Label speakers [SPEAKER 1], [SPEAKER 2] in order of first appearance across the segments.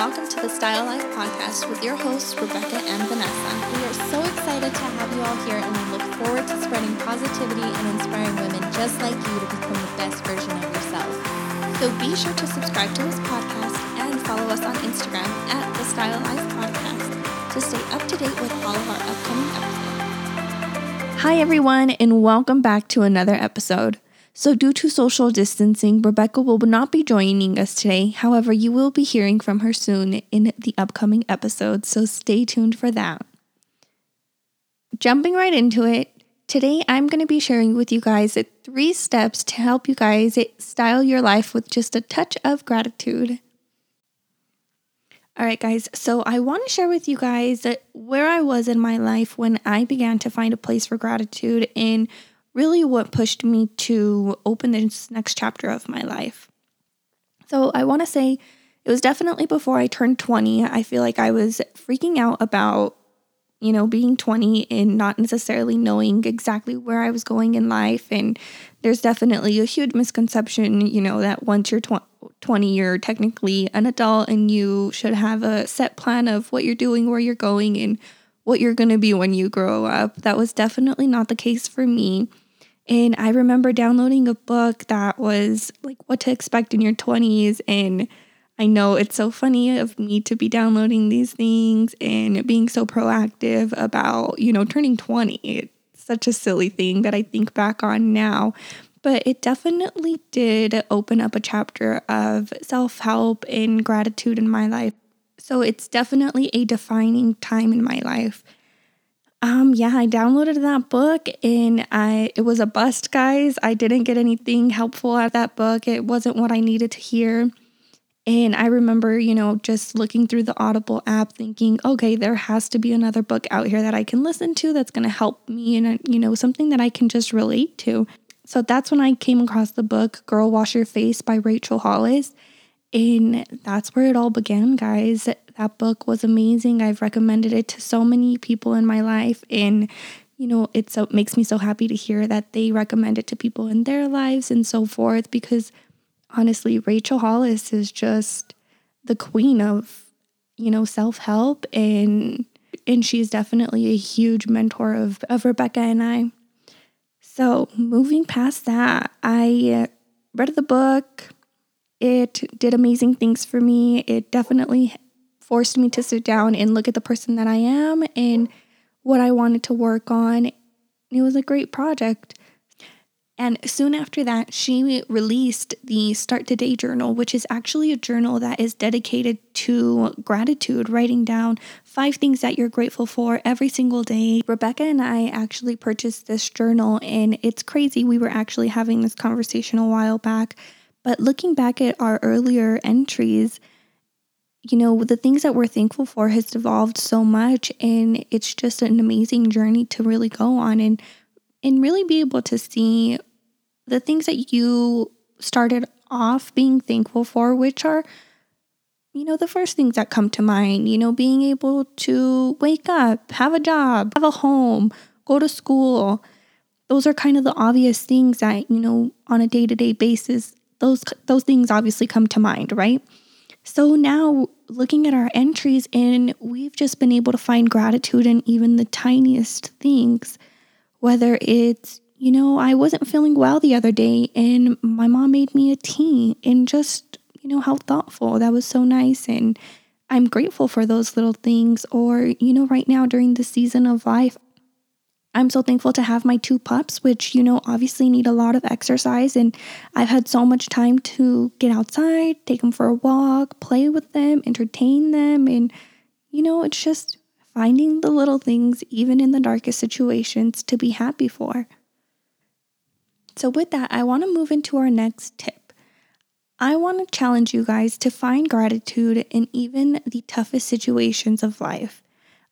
[SPEAKER 1] welcome to the Style Life podcast with your hosts, Rebecca and Vanessa.
[SPEAKER 2] We are so excited to have you all here, and we look forward to spreading positivity and inspiring women just like you to become the best version of yourself.
[SPEAKER 1] So be sure to subscribe to this podcast and follow us on Instagram at the Style Life podcast to stay up to date with all of our upcoming episodes.
[SPEAKER 2] Hi, everyone, and welcome back to another episode. So, due to social distancing, Rebecca will not be joining us today. However, you will be hearing from her soon in the upcoming episode, so stay tuned for that. Jumping right into it, today I'm going to be sharing with you guys three steps to help you guys style your life with just a touch of gratitude. All right, guys, so I want to share with you guys where I was in my life when I began to find a place for gratitude and really what pushed me to open this next chapter of my life. So I want to say it was definitely before I turned 20. I feel like I was freaking out about, you know, being 20 and not necessarily knowing exactly where I was going in life. And there's definitely a huge misconception, you know, that once you're 20, you're technically an adult and you should have a set plan of what you're doing, where you're going, and what you're going to be when you grow up. That was definitely not the case for me. And I remember downloading a book that was like what to expect in your 20s. And I know it's so funny of me to be downloading these things and being so proactive about, you know, turning 20. It's such a silly thing that I think back on now. But it definitely did open up a chapter of self help and gratitude in my life. So it's definitely a defining time in my life. Um, yeah, I downloaded that book and I it was a bust, guys. I didn't get anything helpful out of that book. It wasn't what I needed to hear. And I remember, you know, just looking through the Audible app thinking, okay, there has to be another book out here that I can listen to that's going to help me and, you know, something that I can just relate to. So that's when I came across the book Girl Wash Your Face by Rachel Hollis. And that's where it all began, guys. That book was amazing. I've recommended it to so many people in my life. And, you know, it so makes me so happy to hear that they recommend it to people in their lives and so forth. Because honestly, Rachel Hollis is just the queen of, you know, self-help and and she's definitely a huge mentor of, of Rebecca and I. So moving past that, I read the book it did amazing things for me. It definitely forced me to sit down and look at the person that I am and what I wanted to work on. It was a great project. And soon after that, she released the Start Today journal, which is actually a journal that is dedicated to gratitude, writing down five things that you're grateful for every single day. Rebecca and I actually purchased this journal, and it's crazy. We were actually having this conversation a while back but looking back at our earlier entries, you know, the things that we're thankful for has evolved so much and it's just an amazing journey to really go on and and really be able to see the things that you started off being thankful for, which are you know, the first things that come to mind, you know, being able to wake up, have a job, have a home, go to school. Those are kind of the obvious things that, you know, on a day to day basis those those things obviously come to mind, right? So now looking at our entries and we've just been able to find gratitude in even the tiniest things, whether it's you know, I wasn't feeling well the other day and my mom made me a tea and just, you know, how thoughtful. That was so nice and I'm grateful for those little things or you know, right now during the season of life, I'm so thankful to have my two pups, which, you know, obviously need a lot of exercise. And I've had so much time to get outside, take them for a walk, play with them, entertain them. And, you know, it's just finding the little things, even in the darkest situations, to be happy for. So, with that, I want to move into our next tip. I want to challenge you guys to find gratitude in even the toughest situations of life.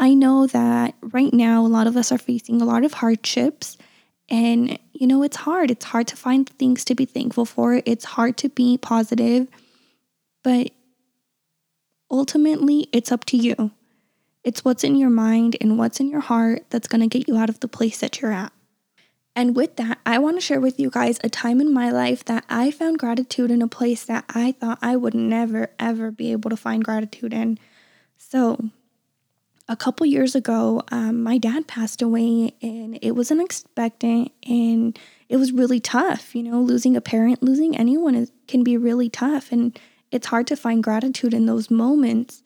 [SPEAKER 2] I know that right now a lot of us are facing a lot of hardships and you know it's hard. It's hard to find things to be thankful for. It's hard to be positive. But ultimately it's up to you. It's what's in your mind and what's in your heart that's going to get you out of the place that you're at. And with that, I want to share with you guys a time in my life that I found gratitude in a place that I thought I would never, ever be able to find gratitude in. So, a couple years ago, um, my dad passed away, and it was unexpected, and it was really tough. You know, losing a parent, losing anyone is, can be really tough, and it's hard to find gratitude in those moments.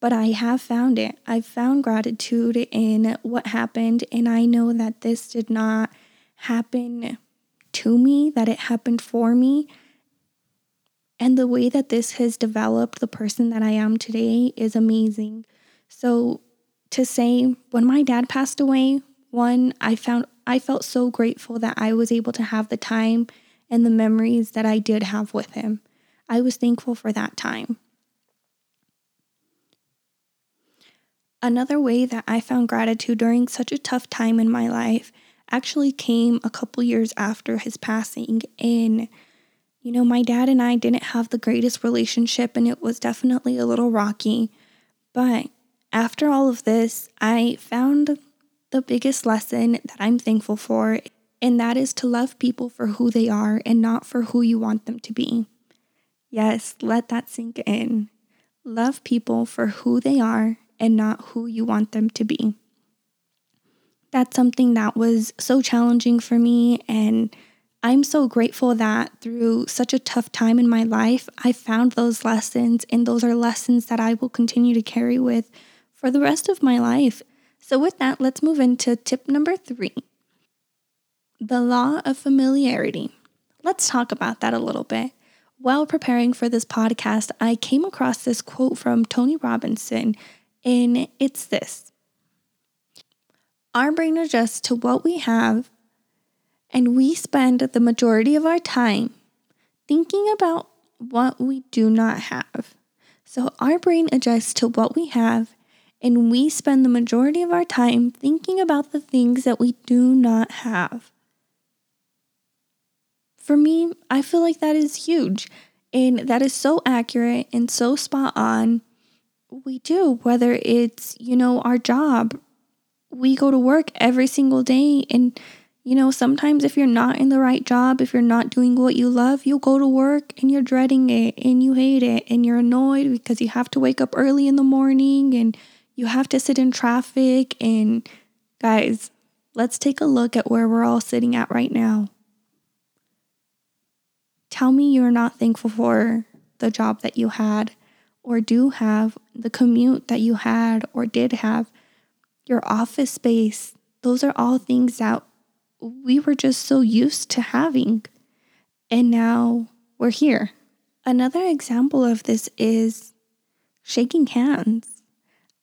[SPEAKER 2] But I have found it. I've found gratitude in what happened, and I know that this did not happen to me, that it happened for me. And the way that this has developed the person that I am today is amazing. So, to say when my dad passed away, one, I found I felt so grateful that I was able to have the time and the memories that I did have with him. I was thankful for that time. Another way that I found gratitude during such a tough time in my life actually came a couple years after his passing. And, you know, my dad and I didn't have the greatest relationship, and it was definitely a little rocky. But after all of this, I found the biggest lesson that I'm thankful for, and that is to love people for who they are and not for who you want them to be. Yes, let that sink in. Love people for who they are and not who you want them to be that's something that was so challenging for me. And I'm so grateful that through such a tough time in my life, I found those lessons, and those are lessons that I will continue to carry with for the rest of my life. So, with that, let's move into tip number three the law of familiarity. Let's talk about that a little bit. While preparing for this podcast, I came across this quote from Tony Robinson, and it's this our brain adjusts to what we have, and we spend the majority of our time thinking about what we do not have. So our brain adjusts to what we have, and we spend the majority of our time thinking about the things that we do not have. For me, I feel like that is huge, and that is so accurate and so spot on. We do, whether it's, you know, our job we go to work every single day and you know, sometimes if you're not in the right job, if you're not doing what you love, you'll go to work and you're dreading it and you hate it and you're annoyed because you have to wake up early in the morning and you have to sit in traffic. And guys, let's take a look at where we're all sitting at right now. Tell me you're not thankful for the job that you had or do have, the commute that you had or did have your office space. Those are all things that we were just so used to having. And now we're here. Another example of this is shaking hands.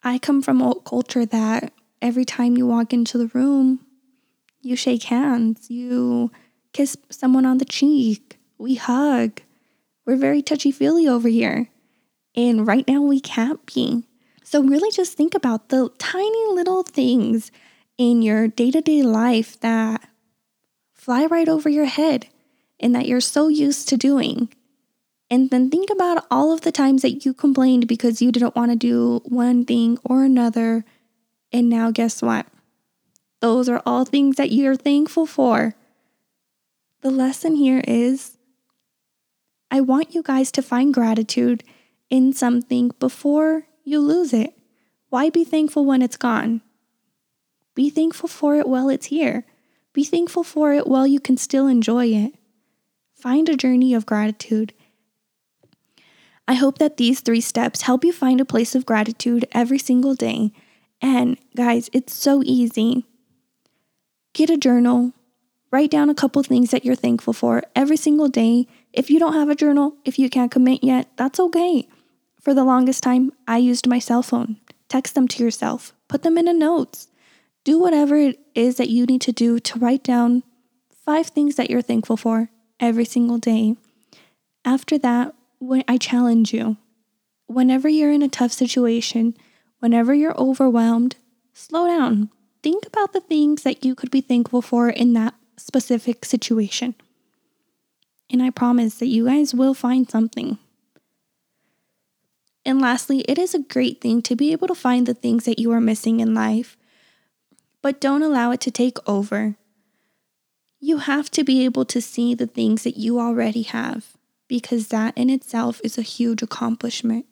[SPEAKER 2] I come from a culture that every time you walk into the room, you shake hands, you kiss someone on the cheek, we hug. We're very touchy feely over here. And right now we can't be. So, really just think about the tiny little things in your day to day life that fly right over your head and that you're so used to doing. And then think about all of the times that you complained because you didn't want to do one thing or another. And now, guess what? Those are all things that you're thankful for. The lesson here is I want you guys to find gratitude in something before you lose it. Why be thankful when it's gone? Be thankful for it while it's here. Be thankful for it while you can still enjoy it. Find a journey of gratitude. I hope that these three steps help you find a place of gratitude every single day. And guys, it's so easy. Get a journal, write down a couple things that you're thankful for every single day. If you don't have a journal, if you can't commit yet, that's okay. For the longest time, I used my cell phone. Text them to yourself, put them in a notes. Do whatever it is that you need to do to write down five things that you're thankful for every single day. After that, when I challenge you, whenever you're in a tough situation, whenever you're overwhelmed, slow down. Think about the things that you could be thankful for in that specific situation. And I promise that you guys will find something. And lastly, it is a great thing to be able to find the things that you are missing in life, but don't allow it to take over. You have to be able to see the things that you already have because that in itself is a huge accomplishment.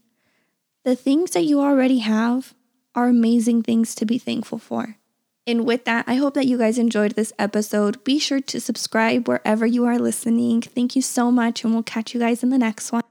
[SPEAKER 2] The things that you already have are amazing things to be thankful for. And with that, I hope that you guys enjoyed this episode. Be sure to subscribe wherever you are listening. Thank you so much, and we'll catch you guys in the next one.